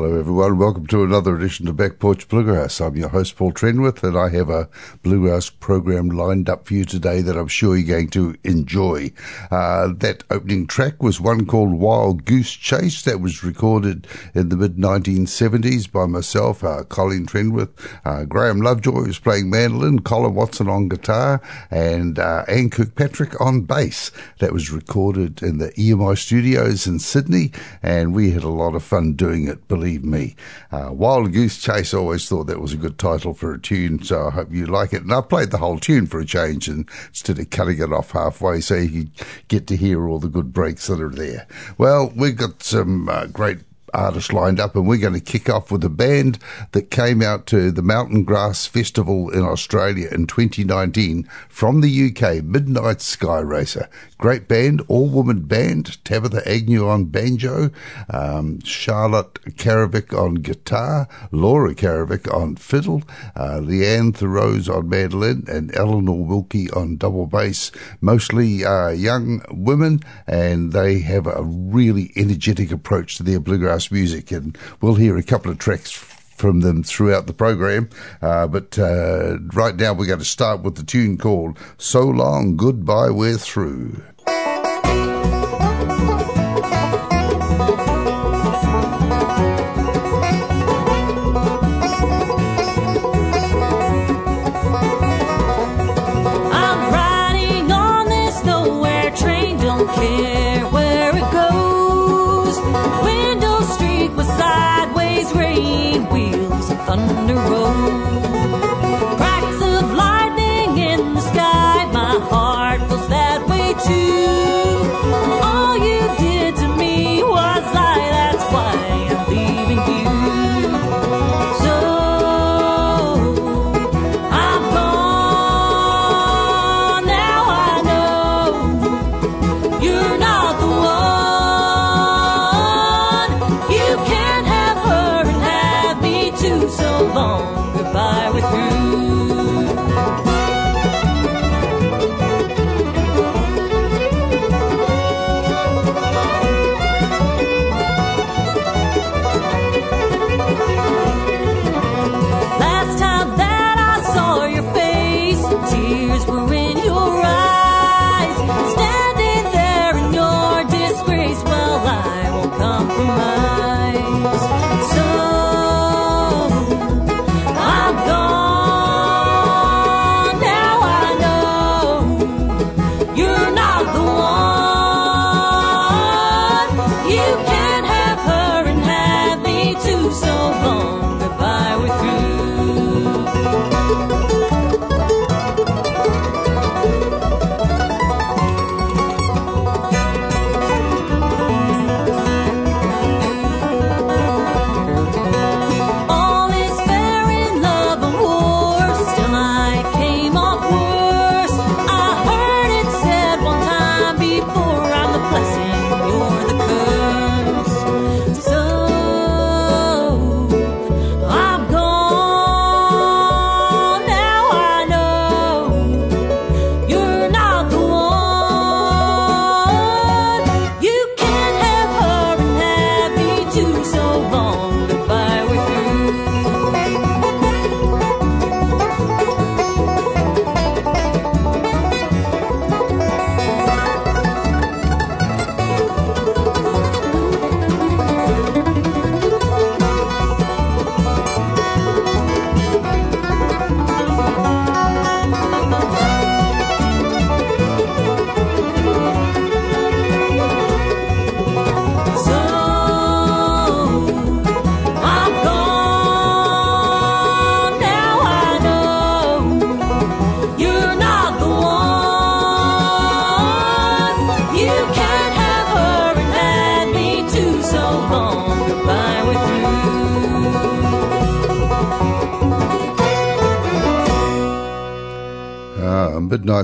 Hello everyone. Welcome to another edition of Back Porch Bluegrass. I'm your host Paul Trenwith, and I have a bluegrass program lined up for you today that I'm sure you're going to enjoy. Uh, that opening track was one called Wild Goose Chase that was recorded in the mid 1970s by myself, uh, Colin Trenwith. Uh, Graham Lovejoy was playing mandolin, Colin Watson on guitar, and uh, Anne Kirkpatrick on bass. That was recorded in the EMI studios in Sydney, and we had a lot of fun doing it, believe me. Uh, Wild Goose Chase, always thought that was a good title for a tune, so I hope you like it. And I played the whole tune for a change instead of cutting it off halfway so you get to hear all the good breaks that are there. Well, we've got some uh, great artists lined up, and we're going to kick off with a band that came out to the Mountain Grass Festival in Australia in 2019 from the UK, Midnight Skyracer. Great band, all woman band, Tabitha Agnew on banjo, um, Charlotte Carrivick on guitar, Laura Carrivick on fiddle, uh, Leanne Thorose on mandolin, and Eleanor Wilkie on double bass. Mostly uh, young women, and they have a really energetic approach to their bluegrass music. And we'll hear a couple of tracks from them throughout the program. Uh, but uh, right now, we're going to start with the tune called So Long, Goodbye, We're Through.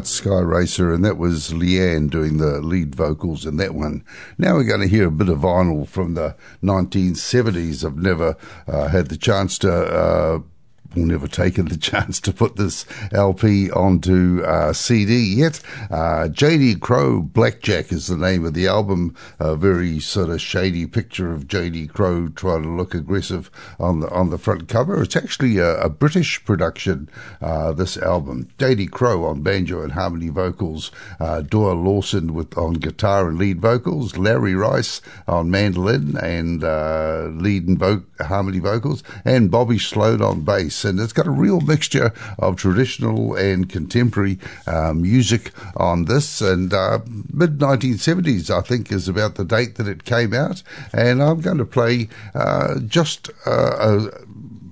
Midnight Skyracer, and that was Leanne doing the lead vocals in that one. Now we're going to hear a bit of vinyl from the 1970s. I've never uh, had the chance to uh, never taken the chance to put this LP onto uh, CD yet. Uh, JD Crowe Blackjack is the name of the album. A very sort of shady picture of JD Crowe trying to look aggressive on the on the front cover. It's actually a, a British production. Uh, this album, JD Crowe on banjo and harmony vocals, uh, Doyle Lawson with on guitar and lead vocals, Larry Rice on mandolin and uh, lead and vo- harmony vocals, and Bobby Slone on bass and it's got a real mixture of traditional and contemporary uh, music on this. And uh, mid 1970s, I think, is about the date that it came out. And I'm going to play uh, just uh, a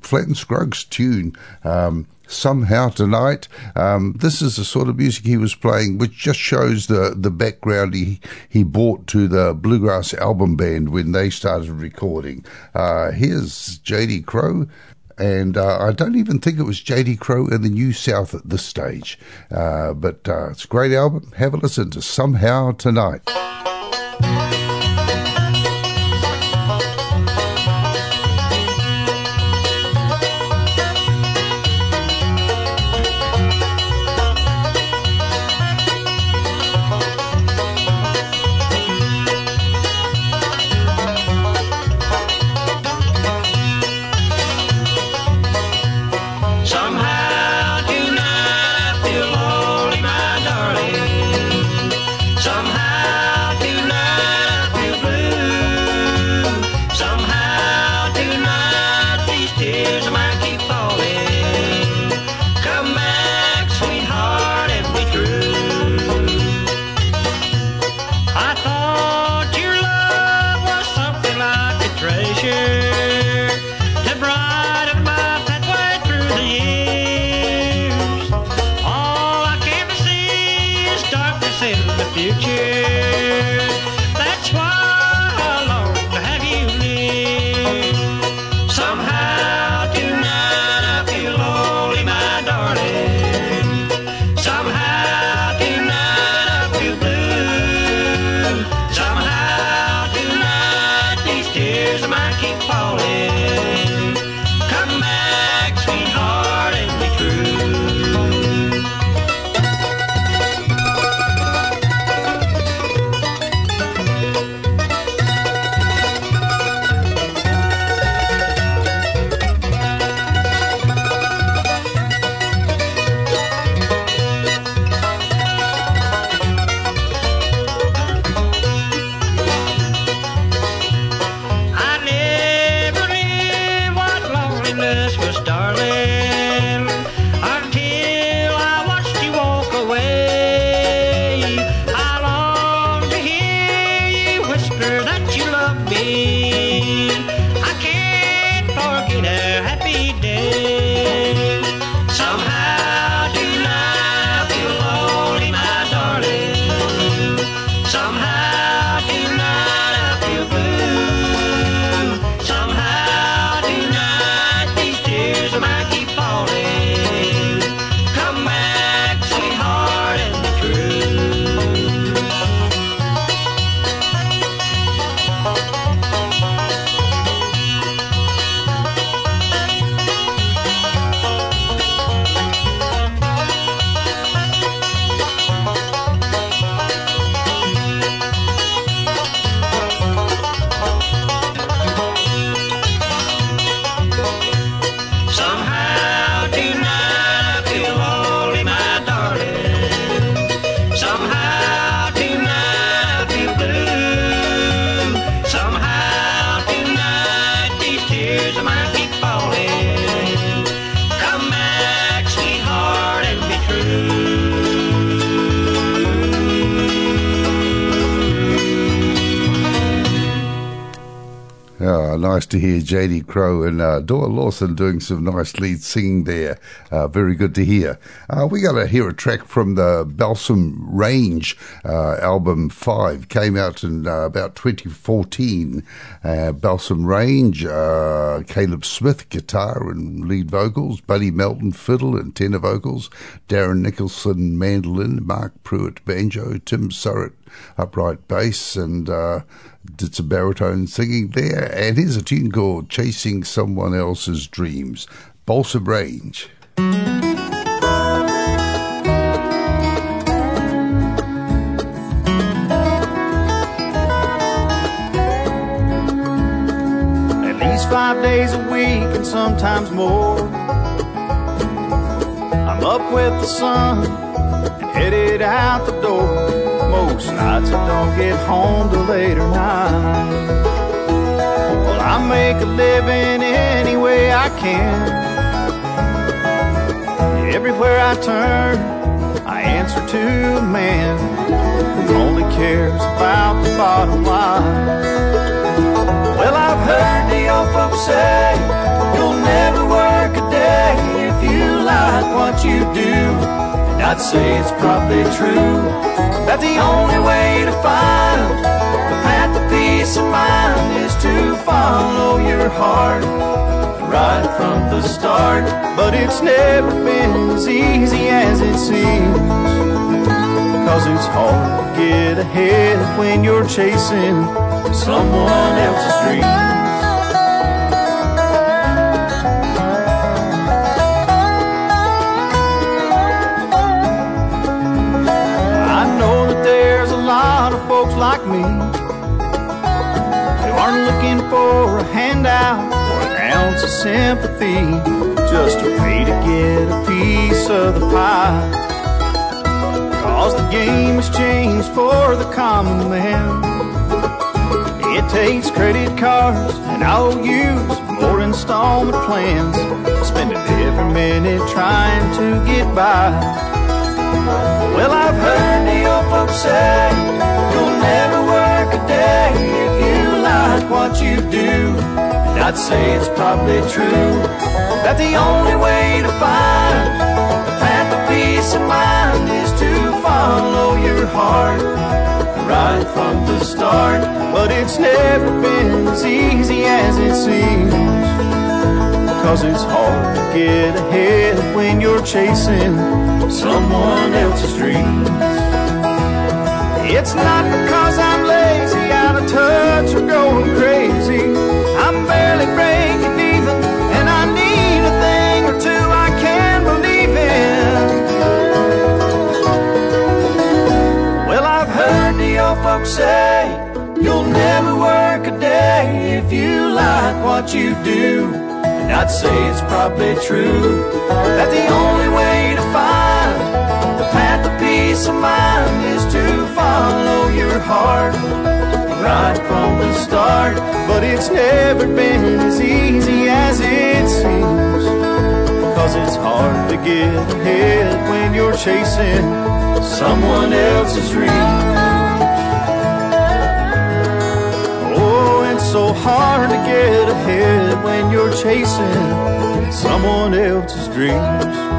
Flatt and Scruggs tune. Um, somehow tonight. Um, this is the sort of music he was playing, which just shows the, the background he, he brought to the Bluegrass album band when they started recording. Uh, here's J.D. Crowe. And uh, I don't even think it was J.D. Crowe in the New South at this stage. Uh, but uh, it's a great album. Have a listen to Somehow Tonight. Nice to hear J.D. Crowe and uh, Doyle Lawson doing some nice lead singing there. Uh, very good to hear. Uh, we got to hear a track from the Balsam Range uh, album 5. Came out in uh, about 2014. Uh, Balsam Range, Caleb Smith, guitar and lead vocals, Buddy Melton, fiddle and tenor vocals, Darren Nicholson, mandolin, Marc Pruett, banjo, Tim Surrett, upright bass, and did some baritone singing there. And here's a tune called Chasing Someone Else's Dreams. Balsam Range. At least five days a week and sometimes more. I'm up with the sun and headed out the door. Most nights I don't get home till later night. Well, I make a living any way I can. Everywhere I turn, I answer to a man who only cares about the bottom line. Well, I've heard the old folks say, you'll never work a day if you lie what you do. I'd say it's probably true that the only way to find the path to peace of mind is to follow your heart right from the start. But it's never been as easy as it seems. Cause it's hard to get ahead when you're chasing someone else's dreams. Like me who aren't looking for a handout or an ounce of sympathy, just a way to get a piece of the pie. Cause the game has changed for the common man. It takes credit cards and IOUs, more installment plans, spending every minute trying to get by. Well, I've heard say you'll never work a day if you like what you do. And I'd say it's probably true that the only way to find the path of peace of mind is to follow your heart right from the start. But it's never been as easy as it seems. Cause it's hard to get ahead when you're chasing someone else's dreams. It's not because I'm lazy, out of touch, or going crazy. I'm barely breaking even, and I need a thing or two I can believe in. Well, I've heard the old folks say you'll never work a day if you like what you do. And I'd say it's probably true that the only way to find the path of peace of mind is heart right from the start. But it's never been as easy as it seems. Cause it's hard to get ahead when you're chasing someone else's dreams. Oh, it's so hard to get ahead when you're chasing someone else's dreams.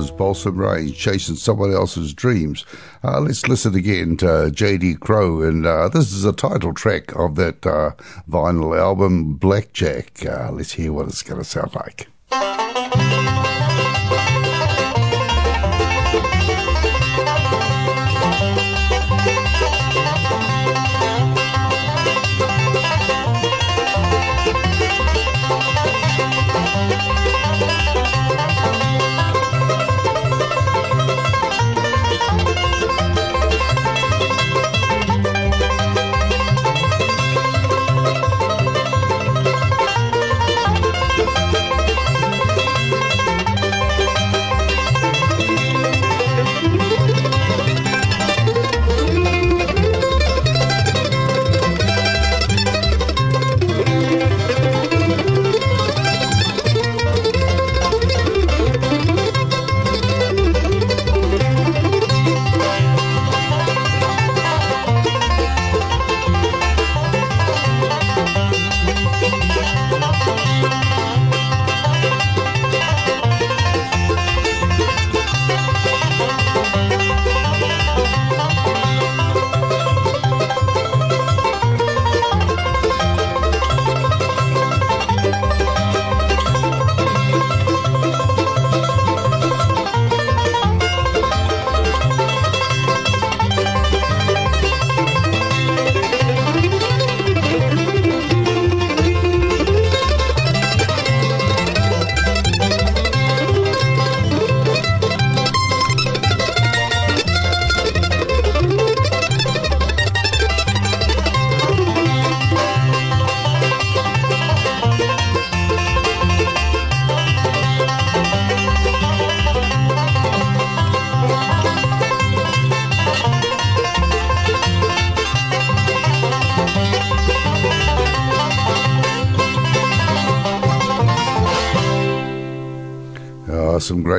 Was Balsam Range chasing someone else's dreams. Uh, let's listen again to J.D. Crowe, and uh, this is a title track of that uh, vinyl album, Blackjack. Uh, let's hear what it's going to sound like.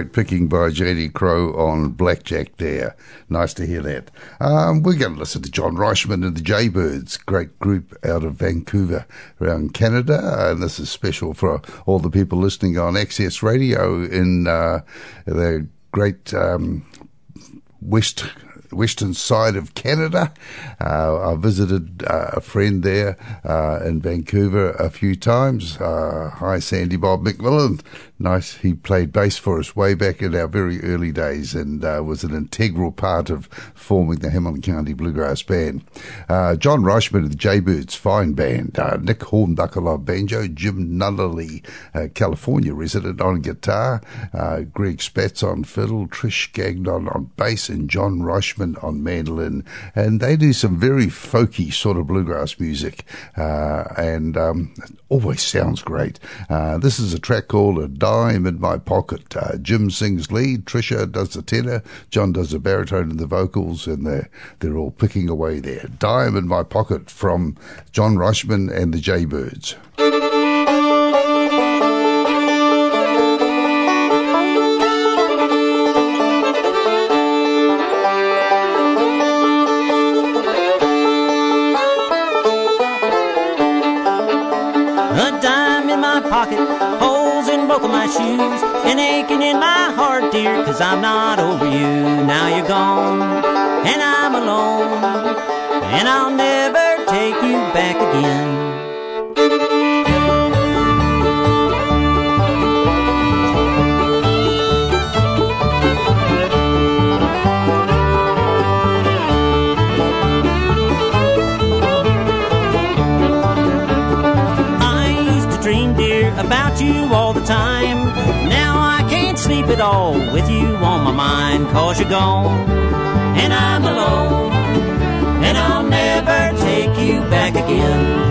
Picking by JD Crowe on Blackjack there. Nice to hear that. Um, we're going to listen to John Reischman and the Jaybirds, great group out of Vancouver around Canada. And this is special for all the people listening on Access Radio in uh, the great um, West western side of Canada. Uh, I visited uh, a friend there uh, in Vancouver a few times. Uh, hi, Sandy Bob McMillan. Nice. He played bass for us way back in our very early days and uh, was an integral part of forming the Hamilton County Bluegrass Band. Uh, John Reischman of the Jaybirds, fine band. Nick Hornbuckle on banjo, Jim Nunally, California resident on guitar, Greg Spatz on fiddle, Trish Gagnon on bass, and John Reischman on mandolin, and they do some very folky sort of bluegrass music, uh, and um, always sounds great. Uh, this is a track called "A Dime in My Pocket." Uh, Jim sings lead, Trisha does the tenor, John does the baritone and the vocals, and they're they're all picking away there. "Dime in My Pocket" from John Reischman and the Jaybirds. of my shoes and aching in my heart, dear, cause I'm not over you. Now you're gone and I'm alone and I'll never take you back again. All the time. Now I can't sleep at all with you on my mind, cause you're gone, and I'm alone, and I'll never take you back again.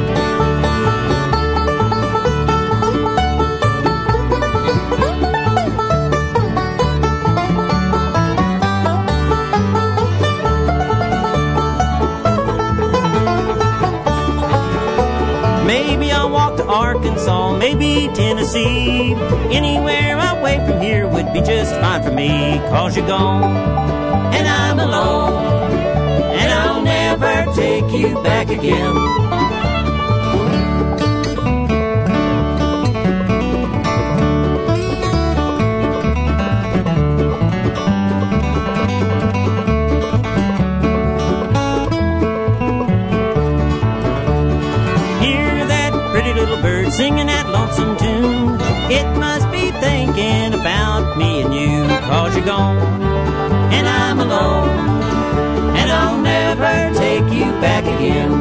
Arkansas, maybe Tennessee. Anywhere away from here would be just fine for me, cause you're gone, and I'm alone, and I'll never take you back again. Singing that lonesome tune. It must be thinking about me and you, cause you're gone, and I'm alone, and I'll never take you back again.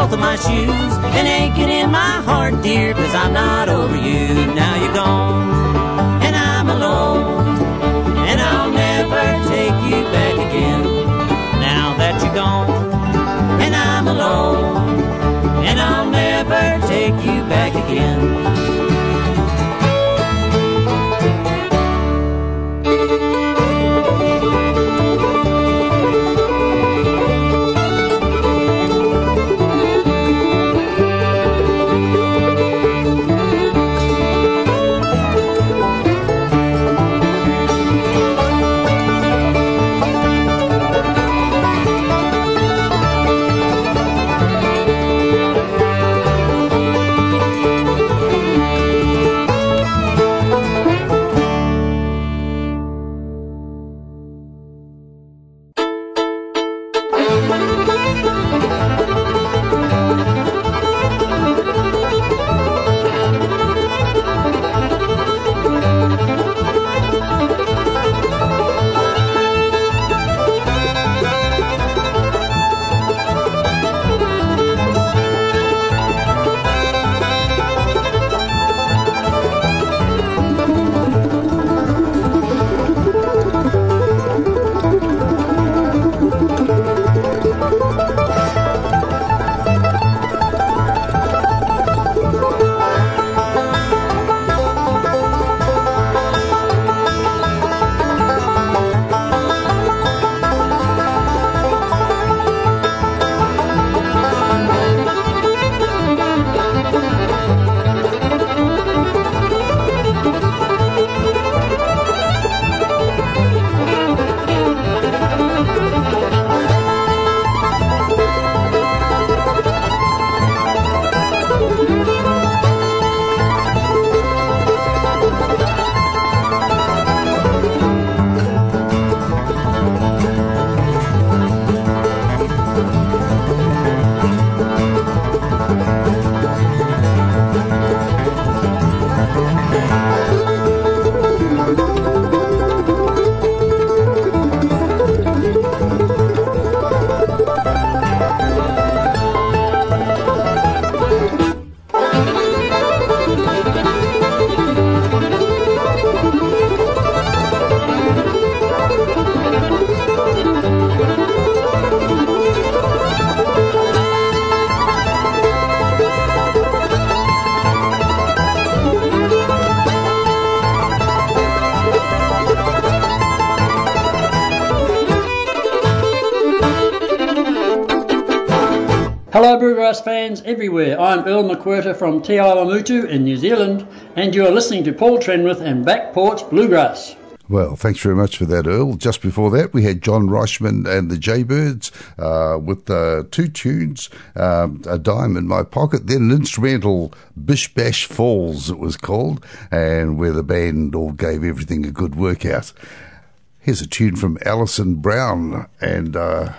Both of my shoes and aching in my heart, dear, cause I'm not over you. Now you're gone and I'm alone and I'll never take you back again. Now that you're gone and I'm alone and I'll never take you back again. Hello, Bluegrass fans everywhere. I'm Earl McWhirter from Te Awamutu in New Zealand, and you're listening to Paul Trenwith and Back Porch Bluegrass. Well, thanks very much for that, Earl. Just before that, we had John Reischman and the Jaybirds uh, with uh, two tunes, um, A Dime in My Pocket, then an instrumental, Bish Bash Falls, it was called, and where the band all gave everything a good workout. Here's a tune from Alison Brown, and uh,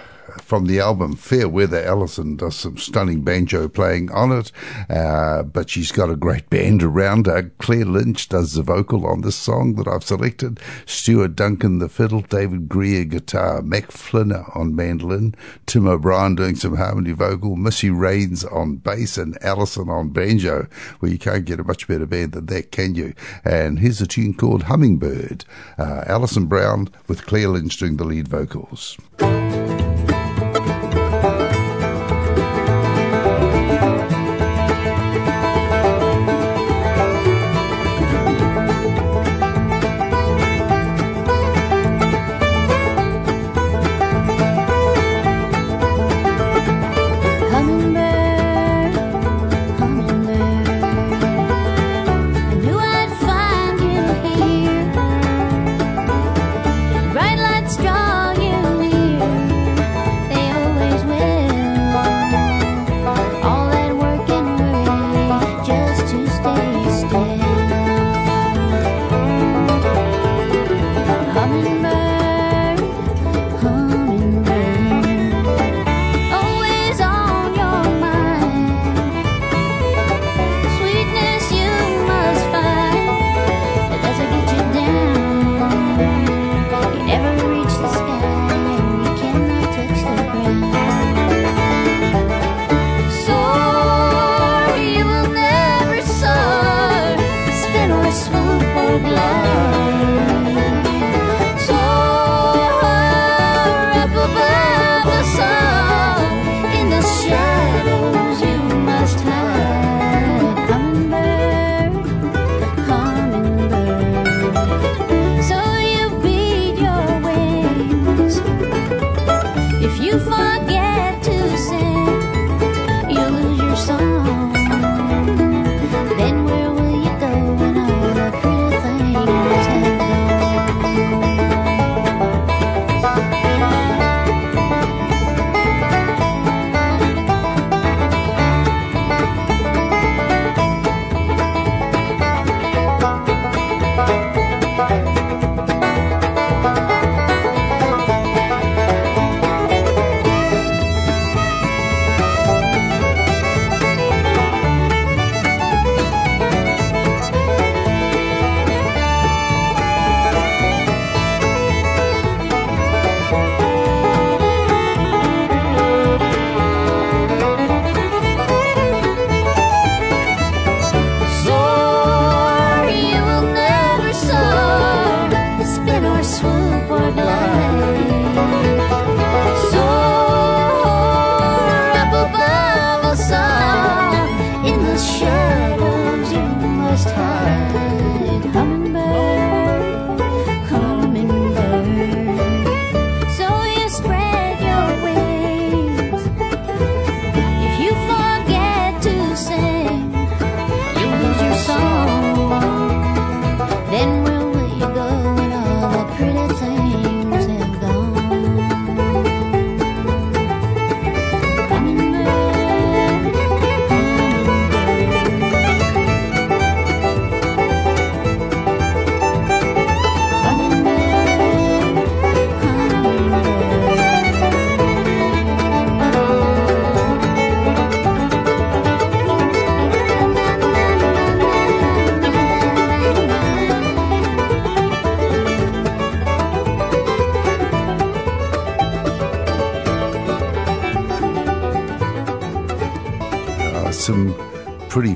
from the album Fair Weather. Alison does some stunning banjo playing on it, uh, but she's got a great band around her. Claire Lynch does the vocal on this song that I've selected. Stuart Duncan the fiddle, David Grier guitar, Matt Flinner on mandolin, Tim O'Brien doing some harmony vocal, Missy Raines on bass, and Alison on banjo. Well, you can't get a much better band than that, can you? And here's a tune called Hummingbird. Uh, Alison Brown with Claire Lynch doing the lead vocals.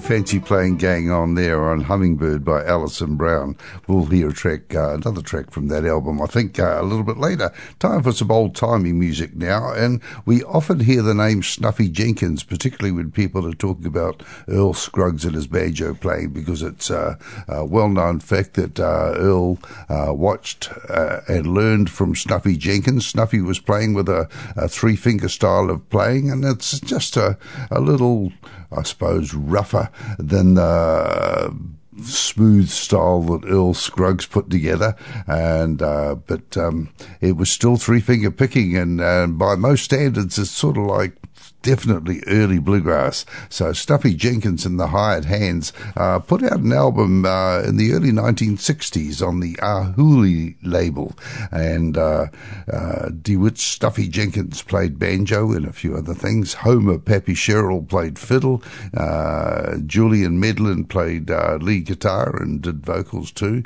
Fancy playing gang on there on Hummingbird by Alison Brown. We'll hear a track, uh, another track from that album, I think, uh, a little bit later. Time for some old timey music now, and we often hear the name Snuffy Jenkins, particularly when people are talking about Earl Scruggs and his banjo playing, because it's uh, a well known fact that uh, Earl uh, watched uh, and learned from Snuffy Jenkins. Snuffy was playing with a, a three finger style of playing, and it's just a, a little I suppose, rougher than the smooth style that Earl Scruggs put together, and uh, but um, it was still three finger picking, and, and by most standards, it's sort of like definitely early bluegrass. So Snuffy Jenkins and the Hired Hands uh, put out an album uh, in the early 1960s on the Arhoolie label, and uh, uh, DeWitt Snuffy Jenkins played banjo and a few other things. Homer Pappy Sherrill played fiddle. Uh, Julian Medlin played uh, lead guitar and did vocals too.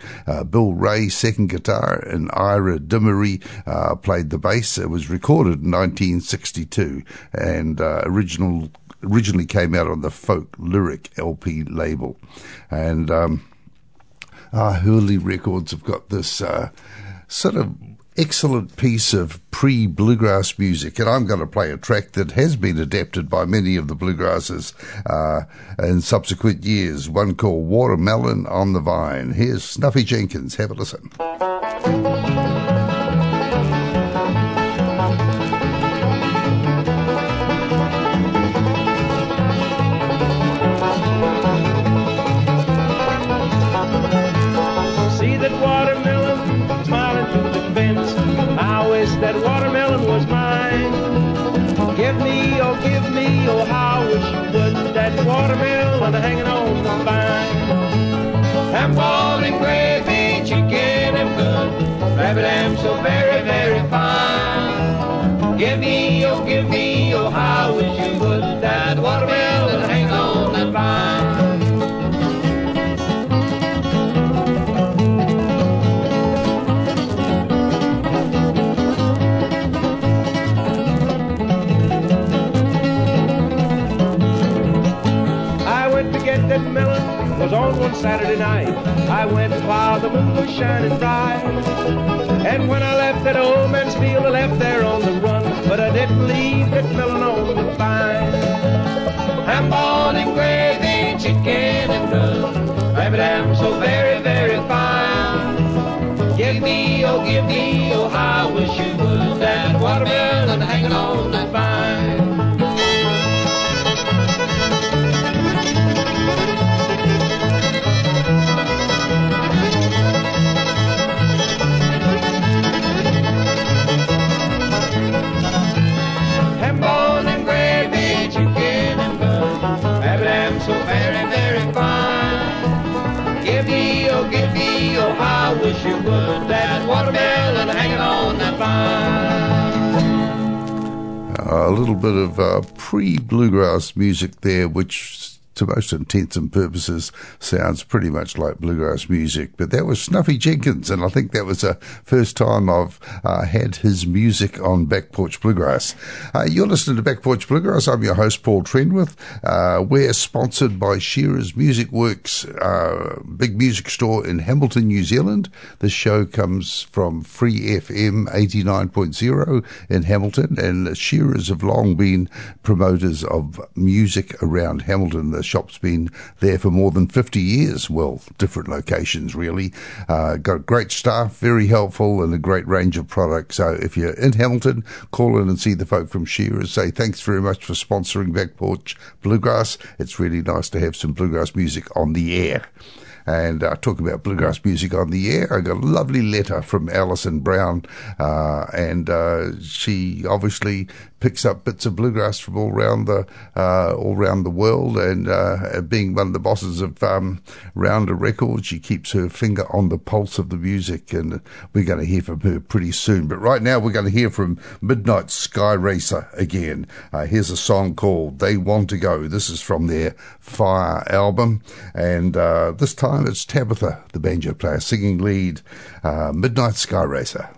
Bill Ray second guitar, and Ira Dimery uh, played the bass. It was recorded in 1962, and uh, original originally came out on the folk lyric LP label, and um, uh, Arhoolie Records have got this uh, sort of excellent piece of pre bluegrass music, and I'm going to play a track that has been adapted by many of the bluegrasses uh, in subsequent years. One called Watermelon on the Vine. Here's Snuffy Jenkins. Have a listen. Rabbit am so very, very fine. Give me, one Saturday night. I went while the moon was shining bright. And when I left that old man's field, I left there on the run. But I didn't leave melon on the vine. Ham bone and gravy, chicken and rub. Rabbit ham so very, very fine. Give me, oh, give me, oh, I wish you would. That watermelon hanging on a little bit of uh, pre bluegrass music there, which to most intents and purposes sounds pretty much like bluegrass music. But that was Snuffy Jenkins, and I think that was the first time I've uh, had his music on Back Porch Bluegrass. Uh, you're listening to Back Porch Bluegrass. I'm your host, Paul Trenwith. Uh, we're sponsored by Shearer's Music Works, uh, big music store in Hamilton, New Zealand. This show comes from Free FM 89.0 in Hamilton, and Shearers have long been promoters of music around Hamilton. The shop's been there for more than 50 years. Well, different locations, really. Uh, got great staff, very helpful, and a great range of products. So if you're in Hamilton, call in and see the folk from Shearers. Say thanks very much for sponsoring Back Porch Bluegrass. It's really nice to have some bluegrass music on the air. And uh, talking about bluegrass music on the air, I got a lovely letter from Alison Brown, uh, and uh, she obviously picks up bits of bluegrass from all around the uh, all around the world. And uh, being one of the bosses of um, Rounder Records, she keeps her finger on the pulse of the music, and we're going to hear from her pretty soon. But right now, we're going to hear from Midnight Skyracer again. Uh, here's a song called "They Want to Go." This is from their Fire album, and uh, this time it's Tabitha, the banjo player, singing lead. Uh, Midnight Skyracer.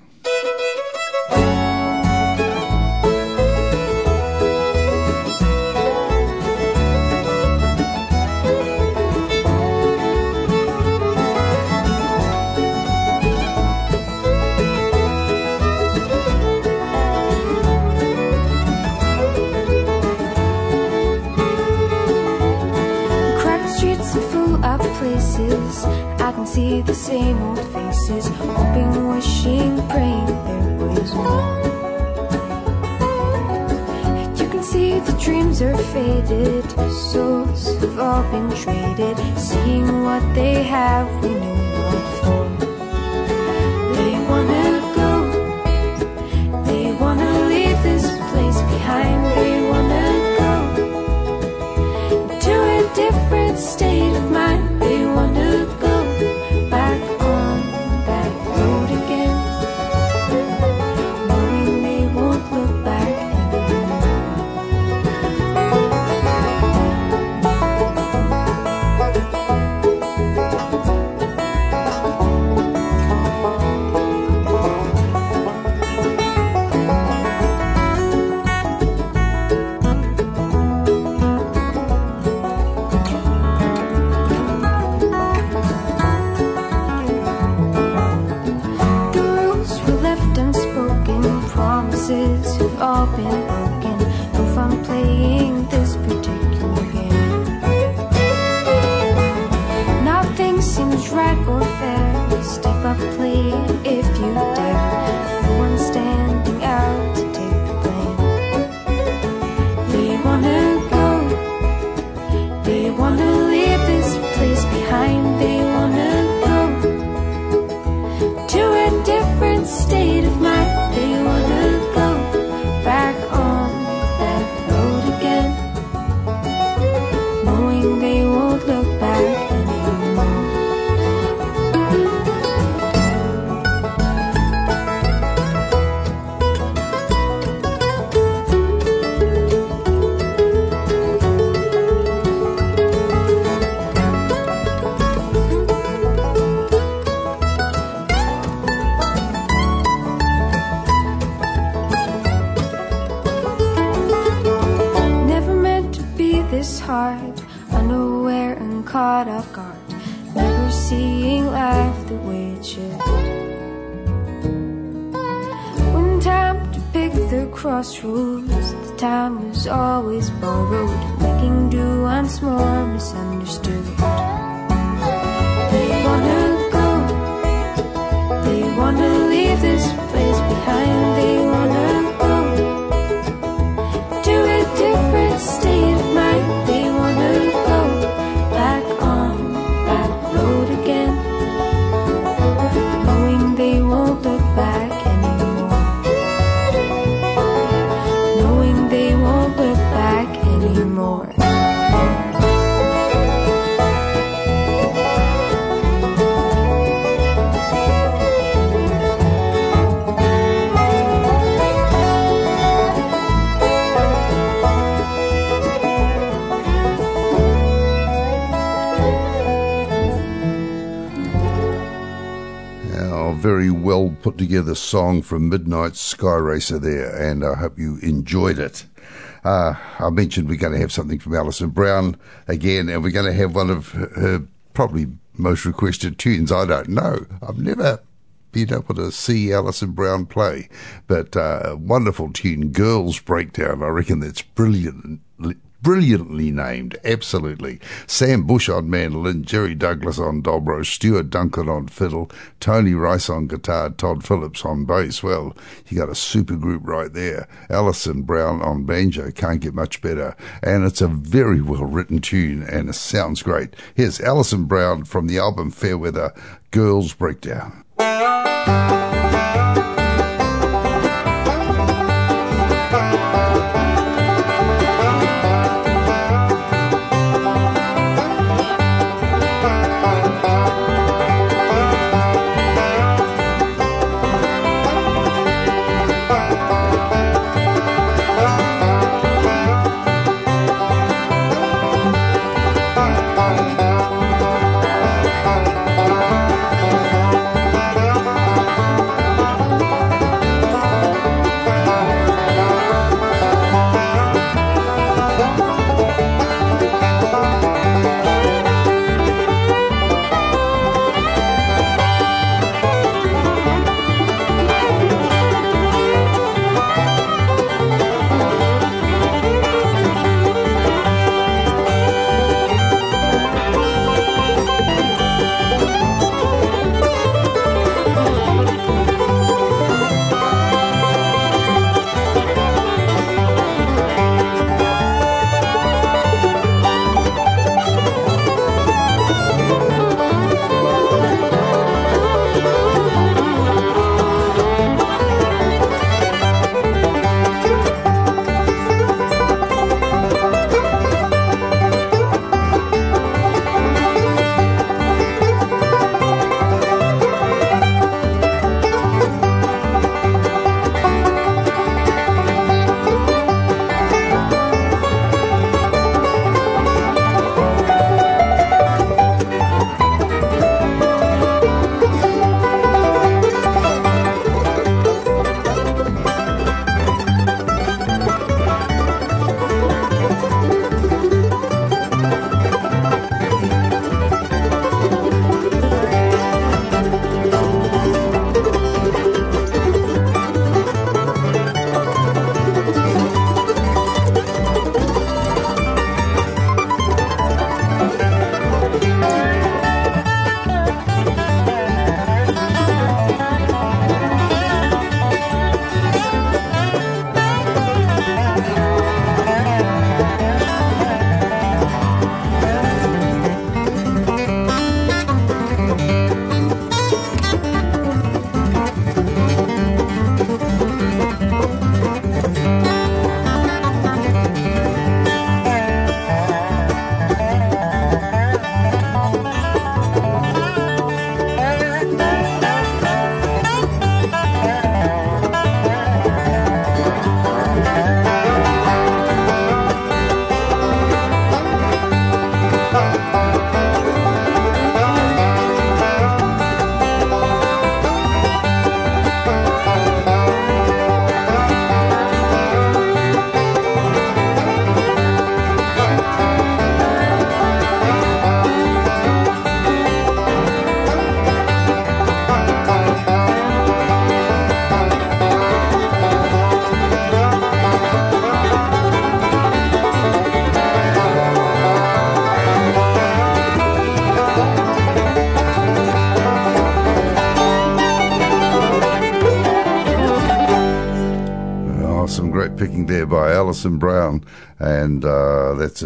Been traded, seeing what they have we knew together song from Midnight Skyracer there, and I hope you enjoyed it. Uh, I mentioned we're going to have something from Alison Brown again, and we're going to have one of her, probably most requested tunes. I don't know. I've never been able to see Alison Brown play, but uh, wonderful tune, Girls Breakdown. I reckon that's brilliant. Brilliantly named, absolutely. Sam Bush on mandolin, Jerry Douglas on dobro, Stuart Duncan on fiddle, Tony Rice on guitar, Todd Phillips on bass. Well, you got a super group right there. Alison Brown on banjo, can't get much better. And it's a very well written tune and it sounds great. Here's Alison Brown from the album Fairweather, Girls Breakdown.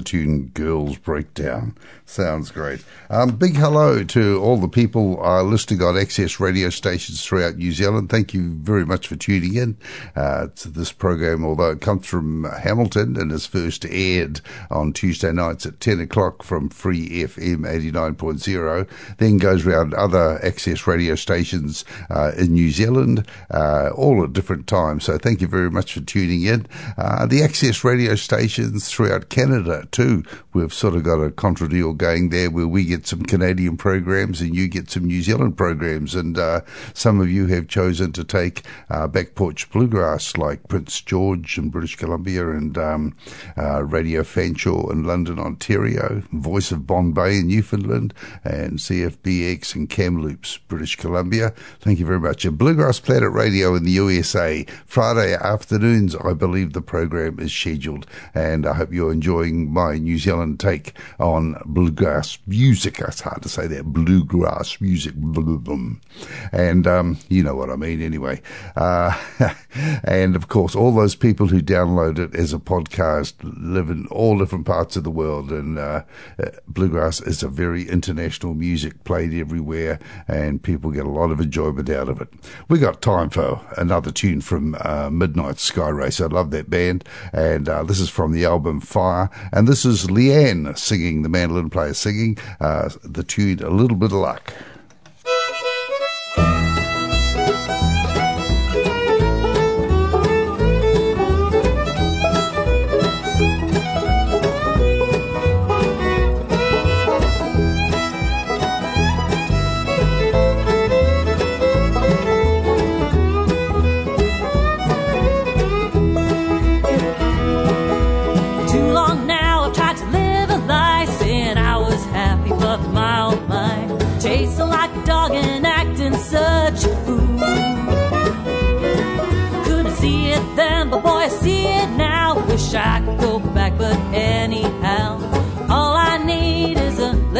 Uh, that's a tune Girls Breakdown. Sounds great. Um, big hello to all the people uh, listening on access radio stations throughout New Zealand. Thank you very much for tuning in uh, to this program, although it comes from Hamilton and is first aired on Tuesday nights at 10 o'clock from Free FM 89.0, then goes around other access radio stations uh, in New Zealand, uh, all at different times. So thank you very much for tuning in. Uh, the access radio stations throughout Canada too. We've sort of got a contra deal going there where we get some Canadian programs and you get some New Zealand programs. And uh, some of you have chosen to take uh, back porch bluegrass like Prince George in British Columbia and um, uh, Radio Fanshawe in London, Ontario, Voice of Bonne Bay in Newfoundland, and CFBX in Kamloops, British Columbia. Thank you very much. And Bluegrass Planet Radio in the USA, Friday afternoons, I believe the program is scheduled. And I hope you're enjoying my New Zealand take on bluegrass music. It's hard to say that. Bluegrass music. Blah-blah-blah. And um, you know what I mean anyway. Uh, and of course, all those people who download it as a podcast live in all different parts of the world. And uh, uh, bluegrass is a very international music played everywhere, and people get a lot of enjoyment out of it. We got time for another tune from uh, Midnight Skyracer. I love that band, and uh, this is from the album Fire, and this is Leanne singing, the mandolin player singing uh, the tune A Little Bit of Luck.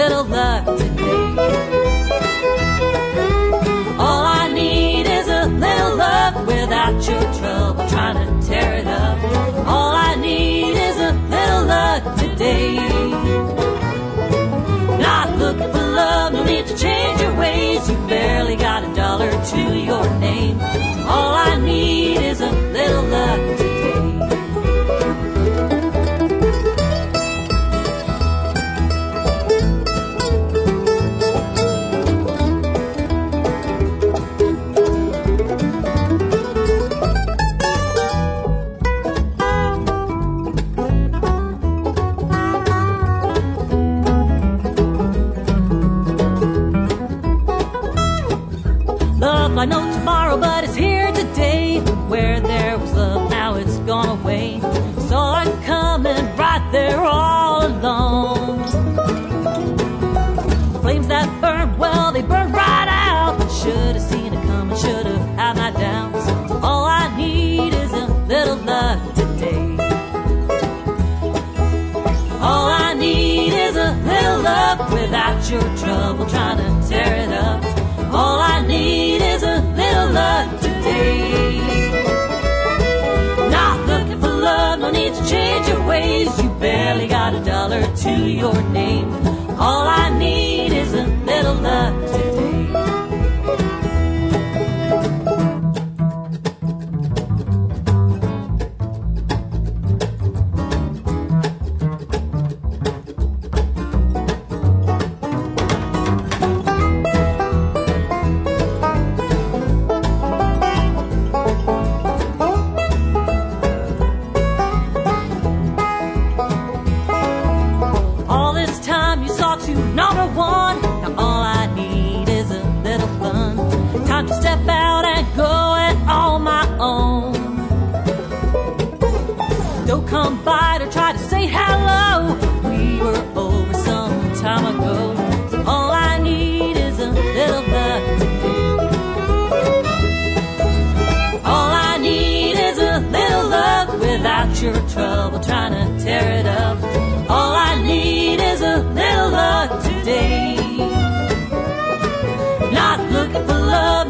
Little luck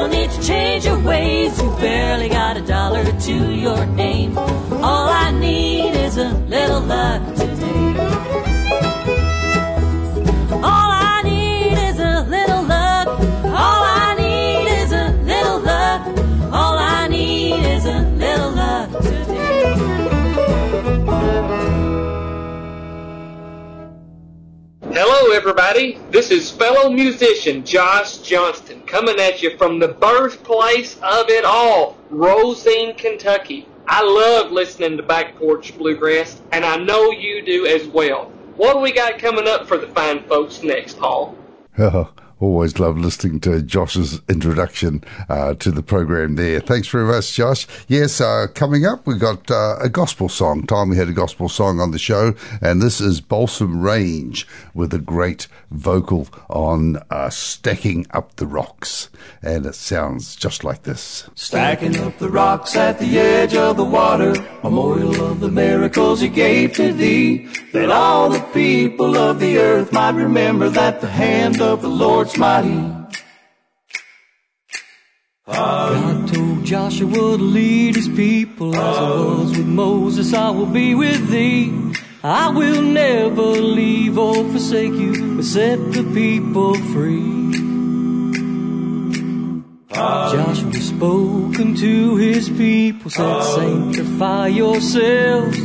no need to change your ways. You barely got a dollar to your name. All I need is a little luck today. All I need is a little luck. All I need is a little luck. All I need is a little luck today. Hello, everybody. This is fellow musician Josh Johnston coming at you from the birthplace of it all, Rosine, Kentucky. I love listening to Back Porch Bluegrass, and I know you do as well. What do we got coming up for the fine folks next, Paul? Oh, always love listening to Josh's introduction uh, to the program there. Thanks very much, Josh. Yes, uh, coming up, we've got uh, a gospel song. Time we had a gospel song on the show, and this is Balsam Range with a great vocal on uh, Stacking Up the Rocks. And it sounds just like this. Stacking up the rocks at the edge of the water, memorial of the miracles he gave to thee, that all the people of the earth might remember that the hand of the Lord's mighty. God told Joshua to lead his people as I was with Moses, I will be with thee. I will never leave or forsake you, but set the people free. Joshua spoke unto his people, said, Sanctify yourselves,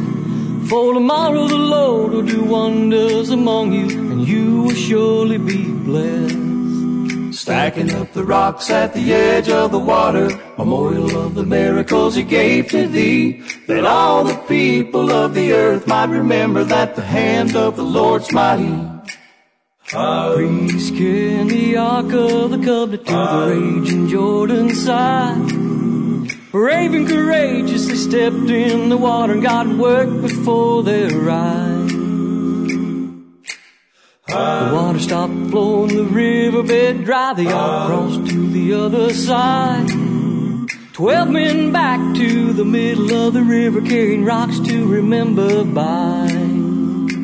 for tomorrow the Lord will do wonders among you, and you will surely be blessed. Stacking up the rocks at the edge of the water, memorial of the miracles he gave to thee, that all the people of the earth might remember that the hand of the Lord's mighty. Priests carrying the ark of the covenant to the raging Jordan side. Brave and courageous, they stepped in the water and God worked before their eyes. The water stopped flowing, the riverbed dry, they all crossed to the other side. Twelve men back to the middle of the river carrying rocks to remember by.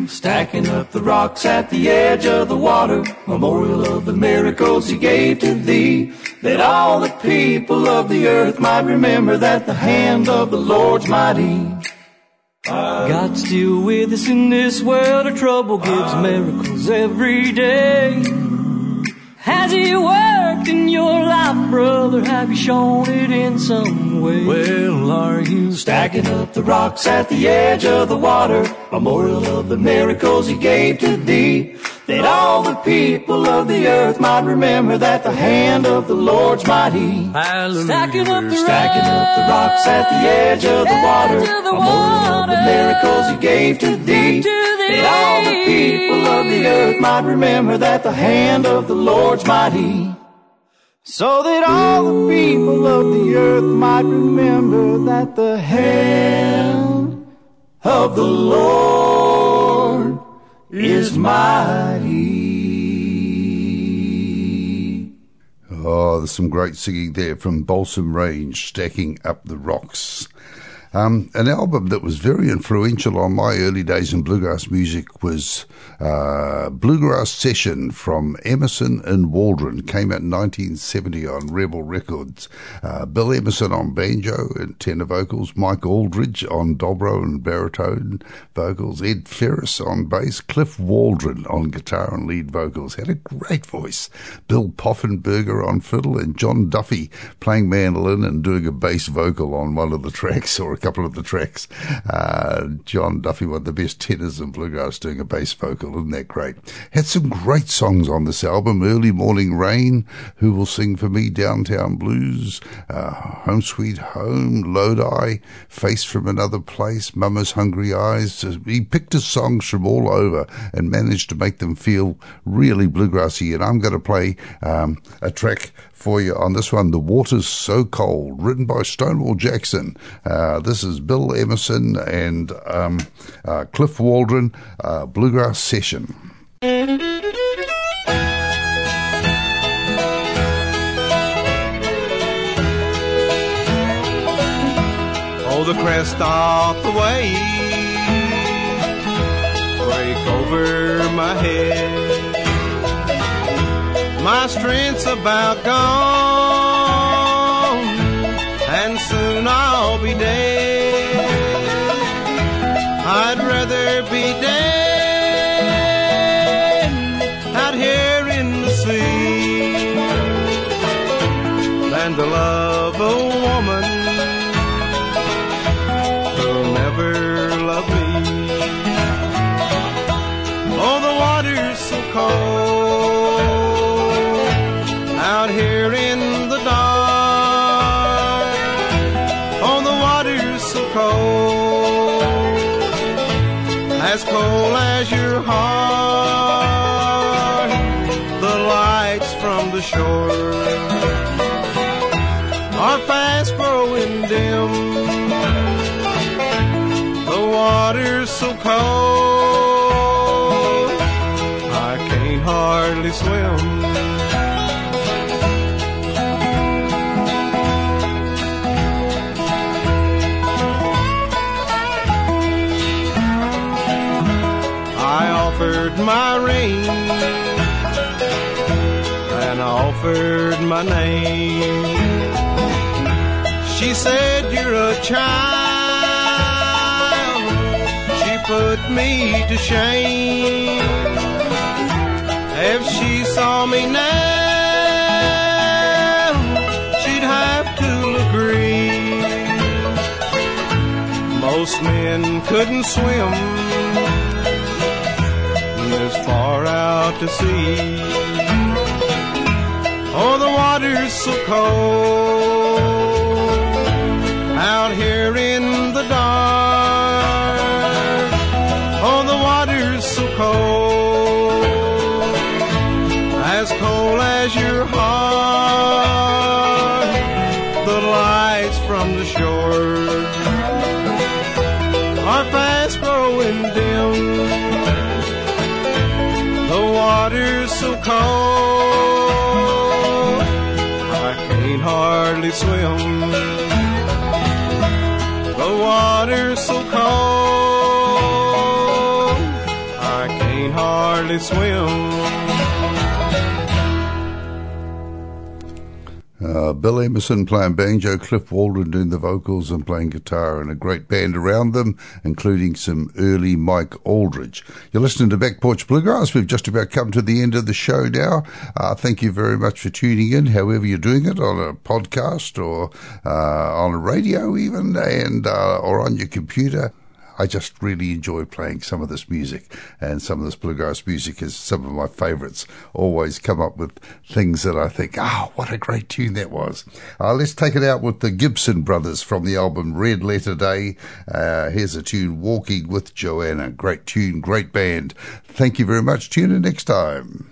Stacking up the rocks at the edge of the water, memorial of the miracles he gave to thee, that all the people of the earth might remember that the hand of the Lord's mighty. God's still with us in this world of trouble, gives miracles every day. Has He worked in your life, brother? Have you shown it in some way? Well, are you stacking up the rocks at the edge of the water, memorial of the miracles he gave to thee, that all the people of the earth might remember that the hand of the Lord's mighty. Stacking up the Stacking up the rocks at the edge of the water, memorial of the miracles he gave to thee, that all the people of the earth might remember that the hand of the Lord's mighty. So that all the people of the earth might remember that the hand of the Lord is mighty. Oh, there's some great singing there from Balsam Range, Stacking Up the Rocks. Um, an album that was very influential on my early days in bluegrass music was uh, Bluegrass Session from Emerson and Waldron. Came out in 1970 on Rebel Records. Uh, Bill Emerson on banjo and tenor vocals, Mike Auldridge on dobro and baritone vocals, Ed Ferris on bass, Cliff Waldron on guitar and lead vocals. Had a great voice. Bill Poffenberger on fiddle and John Duffy playing mandolin and doing a bass vocal on one of the tracks or a couple of the tracks. Uh, John Duffy, one of the best tenors in bluegrass, doing a bass vocal. Isn't that great? Had some great songs on this album. Early Morning Rain, Who Will Sing For Me, Downtown Blues, uh, Home Sweet Home, Lodi, Face From Another Place, Mama's Hungry Eyes. He picked his songs from all over and managed to make them feel really bluegrassy. And I'm going to play um, a track for you on this one, The Water's So Cold, written by Stonewall Jackson. Uh, this is Bill Emerson and um, uh, Cliff Waldron, uh, Bluegrass Session. Pull the crest off the wave, break over my head. My strength's about gone. And offered my name. She said, You're a child. She put me to shame. If she saw me now, she'd have to agree. Most men couldn't swim this far out to sea. Oh, the water's so cold out here in the dark. Cold, I can't hardly swim. The water's so cold, I can't hardly swim. Bill Emerson playing banjo, Cliff Waldron doing the vocals and playing guitar, and a great band around them, including some early Mike Auldridge. You're listening to Back Porch Bluegrass. We've just about come to the end of the show now. Uh, thank you very much for tuning in, however you're doing it, on a podcast or uh, on a radio even, and uh, or on your computer. I just really enjoy playing some of this music, and some of this bluegrass music is some of my favourites. Always come up with things that I think, oh, what a great tune that was. Uh, let's take it out with the Gibson Brothers from the album Red Letter Day. Uh, here's a tune, Walking with Joanna. Great tune, great band. Thank you very much. Tune in next time.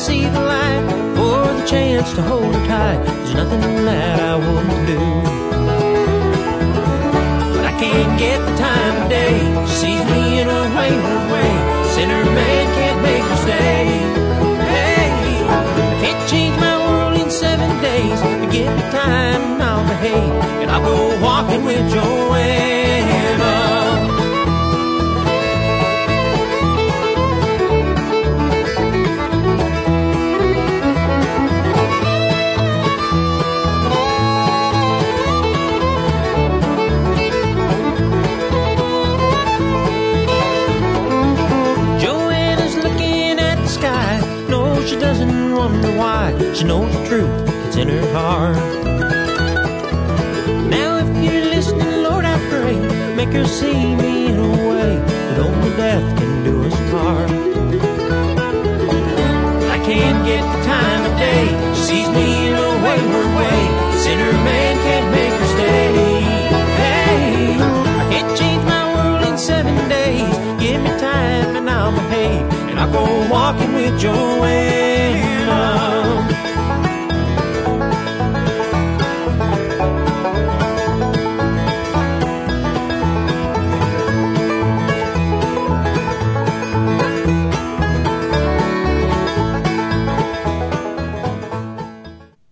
See the light for the chance to hold her tight. There's nothing that I wouldn't do. But I can't get the time of day. She sees me in a wayward way. Sinner man can't make her stay. Hey, I can't change my world in seven days. Give me time and I'll behave. And I'll go walking with Joanna. She knows the truth that's in her heart. Now, if you're listening, Lord, I pray, make her see me in a way that only death can do us part. I can't get the time of day. She sees me in a wayward way. Sinner man can't make her stay. Hey, I can't change my world in seven days. Give me time and I'll behave. And I'll go walking with Joanna.